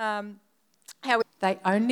um, how They only